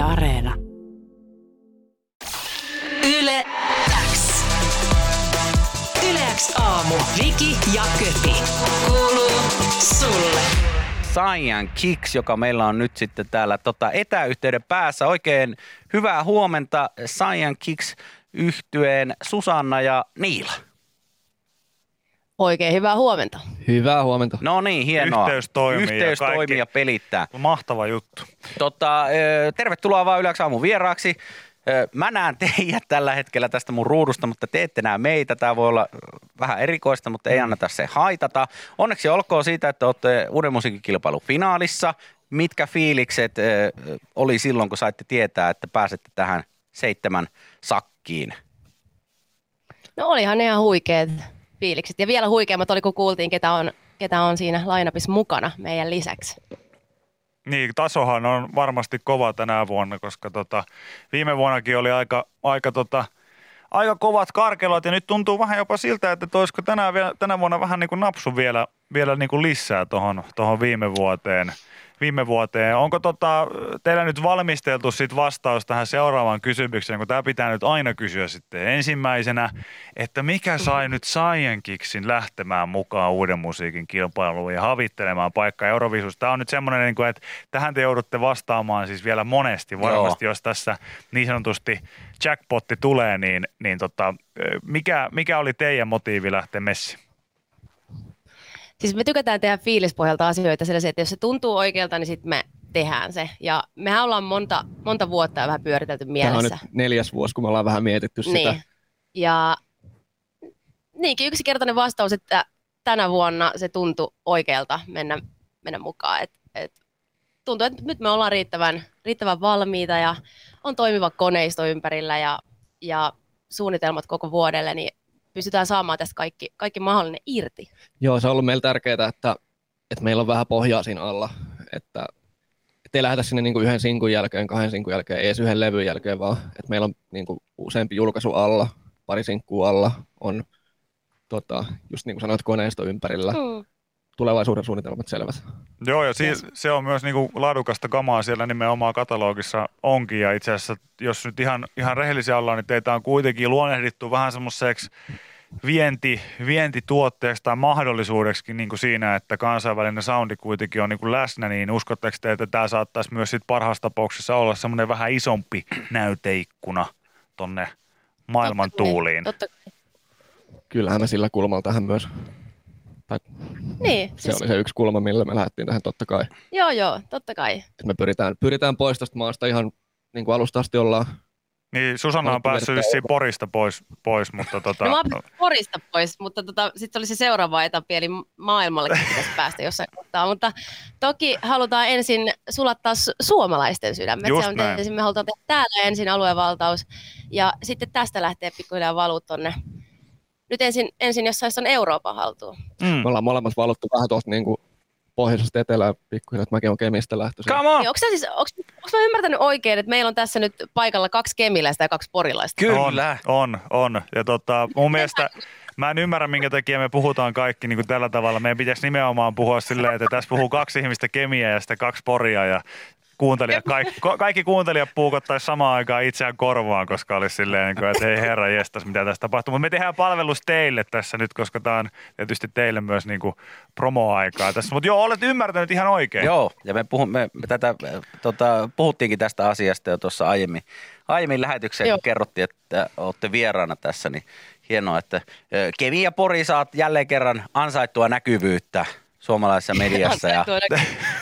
Yle Areena. Yle X. Yle X aamu. Viki ja Köpi. Kuuluu sulle. Saiyan Kicks, joka meillä on nyt sitten täällä tota, etäyhteyden päässä. Oikein hyvää huomenta Saiyan Kicks yhtyeen Susanna ja Niila. Oikein hyvää huomenta. Hyvää huomenta. No niin, hienoa. Yhteys toimii ja Yhteys kaikki. toimii ja pelittää. Mahtava juttu. Tota, tervetuloa vaan Yleensä aamun vieraaksi. Mä näen teidät tällä hetkellä tästä mun ruudusta, mutta te ette näe meitä. Tämä voi olla vähän erikoista, mutta ei anneta se haitata. Onneksi olkoon siitä, että olette uuden musiikkikilpailun finaalissa. Mitkä fiilikset oli silloin, kun saitte tietää, että pääsette tähän seitsemän sakkiin? No olihan ne ihan huikeat fiilikset. Ja vielä huikeammat oli, kun kuultiin, ketä on, ketä on siinä lainapissa mukana meidän lisäksi. Niin, tasohan on varmasti kova tänä vuonna, koska tota, viime vuonnakin oli aika, aika, tota, aika kovat karkelot ja nyt tuntuu vähän jopa siltä, että olisiko tänä, tänä vuonna vähän niin kuin napsu vielä, vielä niin kuin lisää tuohon tohon viime vuoteen. Viime vuoteen. Onko tota, teillä nyt valmisteltu sit vastaus tähän seuraavaan kysymykseen, kun tämä pitää nyt aina kysyä sitten ensimmäisenä, että mikä sai nyt Saiyan Kicksin lähtemään mukaan uuden musiikin kilpailuun ja havittelemaan paikkaa Euroviisussa. Tämä on nyt semmoinen, niin että tähän te joudutte vastaamaan siis vielä monesti varmasti, jos tässä niin sanotusti jackpotti tulee, niin, niin tota, mikä, mikä oli teidän motiivi lähteä messiin? Siis me tykätään tehdä fiilispohjalta asioita sellaisia, että jos se tuntuu oikealta, niin sitten me tehdään se. Ja mehän ollaan monta, monta vuotta vähän pyöritelty Tämä on mielessä. nyt neljäs vuosi, kun me ollaan vähän mietitty sitä. Niin. Ja niinkin yksinkertainen vastaus, että tänä vuonna se tuntui oikealta mennä, mennä mukaan. Et, et, tuntuu, että nyt me ollaan riittävän, riittävän valmiita ja on toimiva koneisto ympärillä ja, ja suunnitelmat koko vuodelle, niin pystytään saamaan tästä kaikki, kaikki mahdollinen irti. Joo, se on ollut meillä tärkeää, että, että meillä on vähän pohjaa siinä alla, että, ei lähdetä sinne niin kuin yhden sinkun jälkeen, kahden sinkun jälkeen, ei edes yhden levyn jälkeen, vaan että meillä on niin kuin useampi julkaisu alla, pari sinkkua alla, on tota, just niin kuin sanoit, koneisto ympärillä. Mm. Tulevaisuuden suunnitelmat selvät. Joo, ja si- se on myös niinku laadukasta kamaa siellä nimenomaan katalogissa onkin. Ja itse asiassa, jos nyt ihan, ihan rehellisiä ollaan, niin teitä on kuitenkin luonnehdittu vähän semmoiseksi vienti, vientituotteeksi tai mahdollisuudeksi niin kuin siinä, että kansainvälinen soundi kuitenkin on niin kuin läsnä, niin uskotteko te, että tämä saattaisi myös sit parhaassa tapauksessa olla semmoinen vähän isompi näyteikkuna tonne maailman Totta kai, tuuliin? Totta, Kyllähän me sillä kulmalla tähän myös, tai niin, se siis, oli se yksi kulma, millä me lähdettiin tähän totta kai. joo joo, totta kai. Me pyritään, pyritään pois tästä maasta ihan niin kuin alusta asti ollaan Niin Susanna on päässyt vissiin Porista pois, pois mutta tota, No mä oon Porista pois, mutta tota, sitten oli se seuraava etappi, eli maailmallekin pitäisi päästä jossain kohtaa. Mutta toki halutaan ensin sulattaa su- suomalaisten sydämet. Just se on näin. ensin, me halutaan tehdä täällä ensin aluevaltaus, ja sitten tästä lähtee pikkuhiljaa valuu tonne. Nyt ensin, ensin jossain on Euroopan haltuun. mm. Me ollaan molemmat valuttu vähän tuosta niin kuin pohjoisesta etelään pikkuhiljaa, että mäkin olen Kemistä lähtöisin. Come on! Niin, onko, siis, onko, onko mä ymmärtänyt oikein, että meillä on tässä nyt paikalla kaksi kemiläistä ja kaksi porilaista? Kyllä. On, on, on. Ja tota, mun mielestä mä en ymmärrä, minkä takia me puhutaan kaikki niin kuin tällä tavalla. Meidän pitäisi nimenomaan puhua silleen, että tässä puhuu kaksi ihmistä kemiä ja sitten kaksi poria ja kuuntelijat, kaikki, kaikki kuuntelijat puukottaisi samaan aikaan itseään korvaan, koska olisi silleen, niin kuin, että hei herra jestas, mitä tässä tapahtuu. Mutta me tehdään palvelus teille tässä nyt, koska tämä on tietysti teille myös niin kuin promoaikaa tässä. Mutta joo, olet ymmärtänyt ihan oikein. Joo, ja me, puhun, me me tätä, tota, puhuttiinkin tästä asiasta jo tuossa aiemmin, aiemmin lähetykseen, Joo. kun kerrottiin, että olette vieraana tässä, niin hienoa, että Kemi ja Pori saat jälleen kerran ansaittua näkyvyyttä suomalaisessa mediassa ja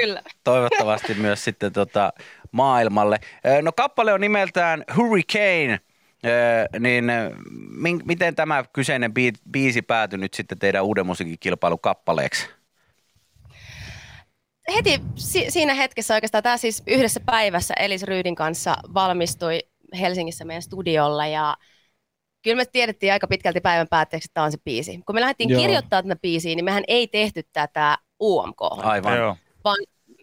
Kyllä. toivottavasti myös sitten tota maailmalle. No kappale on nimeltään Hurricane, niin min- miten tämä kyseinen bii- biisi päätyi nyt sitten teidän uuden musiikkikilpailun kappaleeksi? heti si- siinä hetkessä oikeastaan tämä siis yhdessä päivässä Elis Ryydin kanssa valmistui Helsingissä meidän studiolla ja kyllä me tiedettiin aika pitkälti päivän päätteeksi, että tämä on se biisi. Kun me lähdettiin Joo. kirjoittamaan tätä biisiä, niin mehän ei tehty tätä UMK, Aivan. Joo. Vaan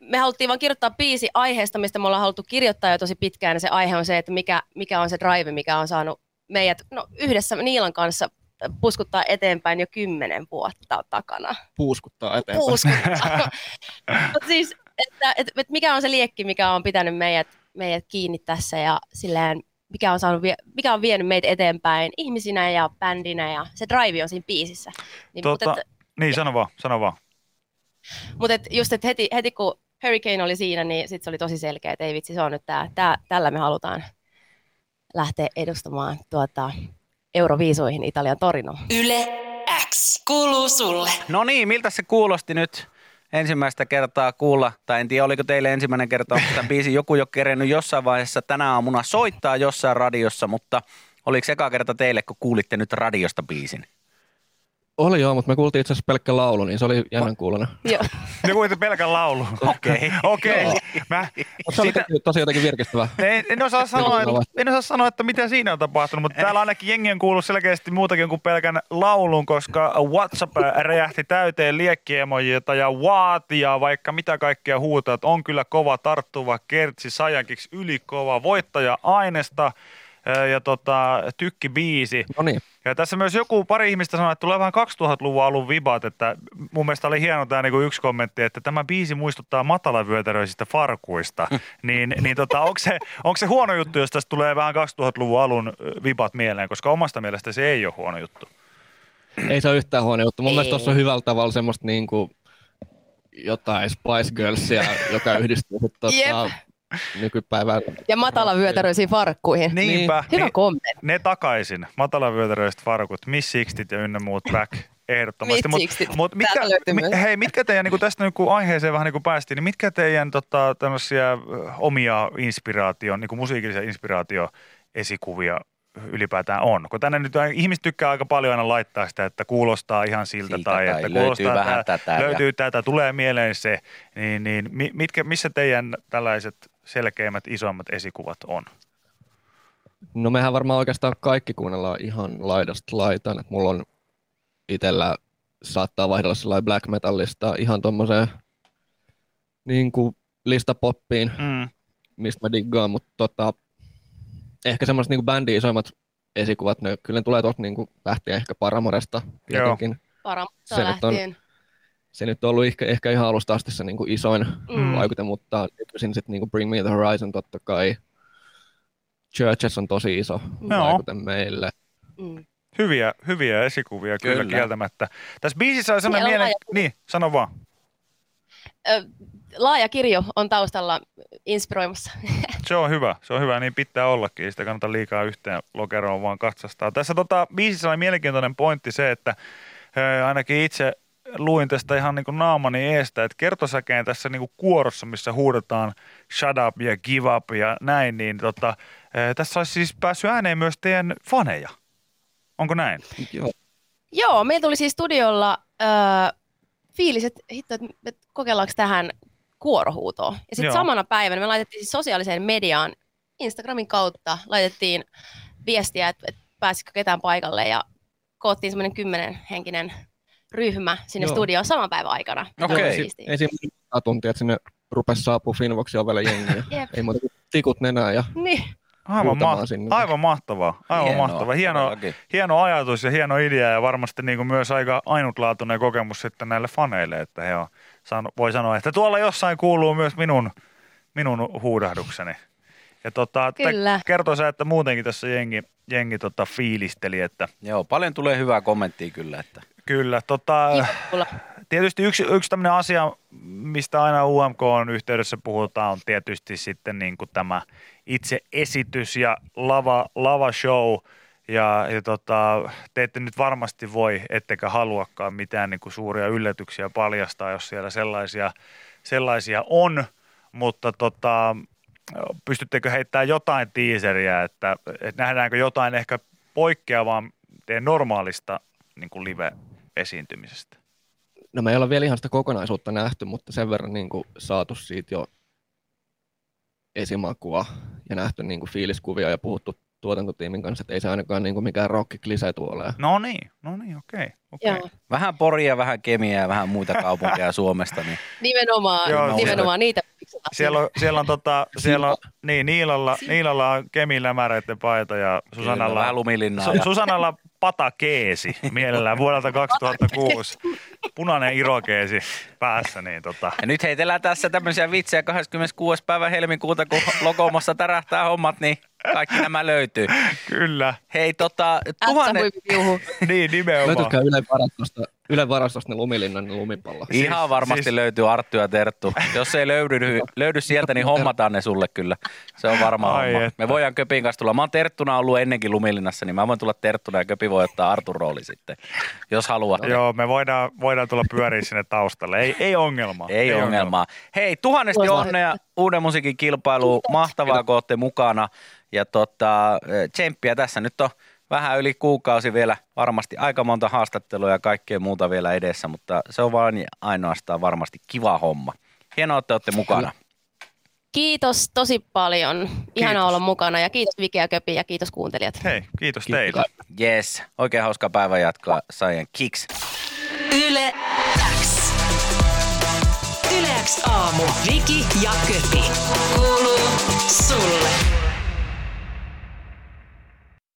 me haluttiin vaan kirjoittaa biisi aiheesta, mistä me ollaan haluttu kirjoittaa jo tosi pitkään. Ja se aihe on se, että mikä, mikä on se drive, mikä on saanut meidät no, yhdessä Niilan kanssa puskuttaa eteenpäin jo kymmenen vuotta takana. puuskuttaa eteenpäin. Puuskuttaa. Mut siis, että, että, että mikä on se liekki, mikä on pitänyt meidät, meidät kiinni tässä ja silleen, mikä on, saanut, mikä on vienyt meitä eteenpäin ihmisinä ja bändinä ja se drive on siinä biisissä. Niin, Tota, mutta, et, Niin, sano vaan, sano vaan. Mutta et just, että heti, heti kun Hurricane oli siinä, niin sitten se oli tosi selkeä, että ei vitsi, se on nyt tää, tää tällä me halutaan lähteä edustamaan tuota, Euroviisoihin Italian Torinoon. Yle X kuuluu sulle. No niin, miltä se kuulosti nyt ensimmäistä kertaa kuulla, tai en tiedä oliko teille ensimmäinen kerta, onko tämä biisi joku jo kerennyt jossain vaiheessa tänä aamuna soittaa jossain radiossa, mutta oliko eka kerta teille, kun kuulitte nyt radiosta biisin? Oli joo, mutta me kuultiin itse asiassa pelkkä laulu, niin se oli jännän kuulonen. Joo. Ne kuulitte pelkän laulun. Okei. Okei. Mä, Mutta se oli sitä, tosi, jotenkin virkistävää. en, en, osaa sanoa, että, en osaa sanoa, että mitä siinä on tapahtunut, mutta täällä ainakin jengi on kuullut selkeästi muutakin kuin pelkän laulun, koska WhatsApp räjähti täyteen liekkiemojita ja vaatia vaikka mitä kaikkea huutaa, että on kyllä kova tarttuva kertsi sajankiksi ylikova voittaja ainesta ja tota, tykki biisi. No niin, Ja tässä myös joku pari ihmistä sanoi, että tulee vähän 2000-luvun alun vibat, että mun mielestä oli hieno tämä niinku yksi kommentti, että tämä biisi muistuttaa matalavyötäröisistä farkuista. niin niin tota, onko, se, onko se huono juttu, jos tästä tulee vähän 2000-luvun alun vibat mieleen, koska omasta mielestä se ei ole huono juttu. ei se ole yhtään huono juttu. Mun Ei. mielestä tuossa on hyvällä tavalla semmoista niin kuin jotain Spice Girlsia, joka yhdistyy tota. Nykypäivään. Ja matalavyötäröisiin farkkuihin. Niinpä. Hyvä Niin, kommentti. ne takaisin, matalavyötäröiset farkut, Miss Sixtit ja ynnä muut back. Ehdottomasti. Sixtit. mut mitkä, mi, hei, mitkä teidän, niin tästä niin kuin aiheeseen vähän niin kuin päästiin, niin mitkä teidän tota, tämmöisiä omia inspiraatio, niin kuin musiikillisia inspiraatioesikuvia ylipäätään on? Kun tänne nyt ihmiset tykkää aika paljon aina laittaa sitä, että kuulostaa ihan siltä, Siltä tai, tai että löytyy kuulostaa vähän tää, tätä ja- löytyy tätä, tulee mieleen se, niin, niin mi- mitkä, missä teidän tällaiset selkeimmät, isoimmat esikuvat on? No mehän varmaan oikeastaan kaikki kuunnellaan ihan laidasta laitaan. Et mulla on itsellä saattaa vaihdella sellainen black metallista ihan tommoseen niin kuin listapoppiin, Mm. mistä mä diggaan, mutta tota, ehkä semmoiset niin bändin isoimmat esikuvat, ne kyllä ne tulee tuosta niin lähtien ehkä Paramoresta tietenkin. Paramutta Se nyt on- lähtien. Se nyt on ollut ehkä, ehkä ihan alusta asti se niin kuin isoin Mm. vaikute, mutta nykyisin sitten niin Bring Me The Horizon totta kai. Churches on tosi iso Joo. vaikute meille. Mm. Hyviä, hyviä esikuvia kyllä, Kyllä. kieltämättä. Tässä biisissä on sellainen Niin, mielen... laaja- Niin, sano vaan. Ö, Laaja kirjo on taustalla inspiroimassa. Se on hyvä, se on hyvä, niin pitää ollakin. Ei sitä kannata liikaa yhteen lokeroon vaan katsastaa. Tässä tota, biisissä oli mielenkiintoinen pointti se, että ö, ainakin itse luin tästä ihan niin kuin naamani eestä, että kertosäkeen tässä niin kuin kuorossa, missä huudetaan shut up ja give up ja näin, niin tota, ö, tässä olisi siis päässyt ääneen myös teidän faneja. Onko näin? Joo. Joo, meillä tuli siis studiolla äh, fiilis, että hitto, että me kokeillaanko tähän kuorohuutoa. Ja sitten samana päivänä me laitettiin siis sosiaaliseen mediaan Instagramin kautta, laitettiin viestiä, että, että pääsikö ketään paikalle ja koottiin semmoinen kymmenen henkinen ryhmä sinne Joo. studioon saman päivän aikana. Okei. Siinä monta tuntia, että sinne rupesi saapua Finvoxin ovelle jengiä. Ei muuta kuin tikut nenään ja Niin. Aivan, ma- sinne. aivan mahtavaa, aivan mahtavaa. Hieno, todellakin. hieno ajatus ja hieno idea ja varmasti niin kuin myös aika ainutlaatuinen kokemus sitten näille faneille, että he on, saanut, voi sanoa, että tuolla jossain kuuluu myös minun, minun huudahdukseni. Ja tota, Kyllä. kertoo se, että muutenkin tässä jengi, jengi tota fiilisteli, että Joo, paljon tulee hyvää kommenttia kyllä. Että. Kyllä. Tota, tietysti yksi, yksi tämmöinen asia, mistä aina UMK on yhteydessä puhutaan, on tietysti sitten niin kuin tämä itse esitys ja lava, lava show. Ja, ja tota, te ette nyt varmasti voi, ettekä haluakaan mitään niin kuin suuria yllätyksiä paljastaa, jos siellä sellaisia, sellaisia on. Mutta tota, pystyttekö heittämään jotain tiiseriä, että, että nähdäänkö jotain ehkä poikkeavaa teidän normaalista niin kuin live-esiintymisestä? No me ei olla vielä ihan sitä kokonaisuutta nähty, mutta sen verran niin kuin saatu siitä jo esimakua ja nähty niin kuin fiiliskuvia ja puhuttu tuotantotiimin kanssa, että ei se ainakaan niin kuin mikään rock-klise tuolle. No niin, no niin, okei. okei. Joo, Vähän Poria, vähän Kemiä ja vähän muita kaupunkeja Suomesta. Niin. nimenomaan, Joo, nimenomaan niitä. Siellä on, siellä on, tota, siellä on niin, Niilalla, Niilalla on Kemi Lämäreiden paita ja Susannalla, Vähän lumilinnaa. Su, ja... Patakeesi mielellään vuodelta 2006. Punainen irokeesi päässä, niin tota, Ja nyt heitellään tässä tämmöisiä vitsejä 26. päivä helmikuuta, kun Lokomossa tärähtää hommat, niin kaikki nämä löytyy. kyllä. Hei tota, tuhannet. Niin, nimenomaan. Löytyisikö Yle Yle varastosta ne lumilinnan ne lumipallo? ihan varmasti siis- löytyy Arttu ja Terttu. Jos ei löydy, löydy sieltä, niin hommataan ne sulle kyllä. Se on varmaan Ai homma. että. Me voidaan Köpin kanssa tulla. Mä oon Terttuna ollut ennenkin Lumilinnassa, niin mä voin tulla Terttuna ja Köpi voi ottaa Artun rooli sitten, jos haluaa. Joo, me voidaan, voidaan tulla pyöriä sinne taustalle. Ei, ei ongelmaa. Ei, ongelmaa. Hei, tuhannesti onnea uuden musiikin kilpailuun. Mahtavaa, kun olette mukana. Ja tota, tsemppiä tässä nyt on vähän yli kuukausi vielä varmasti aika monta haastattelua ja kaikkea muuta vielä edessä, mutta se on vain ainoastaan varmasti kiva homma. Hienoa, että olette mukana. Kiitos tosi paljon. Ihana Kiitos. olla mukana ja kiitos Vike ja Köpi ja kiitos kuuntelijat. Hei, kiitos teille. Yes, oikein hauska päivän jatkoa. Saijan Kicks. Yle X. Yle X aamu. Viki ja Köpi. Kuuluu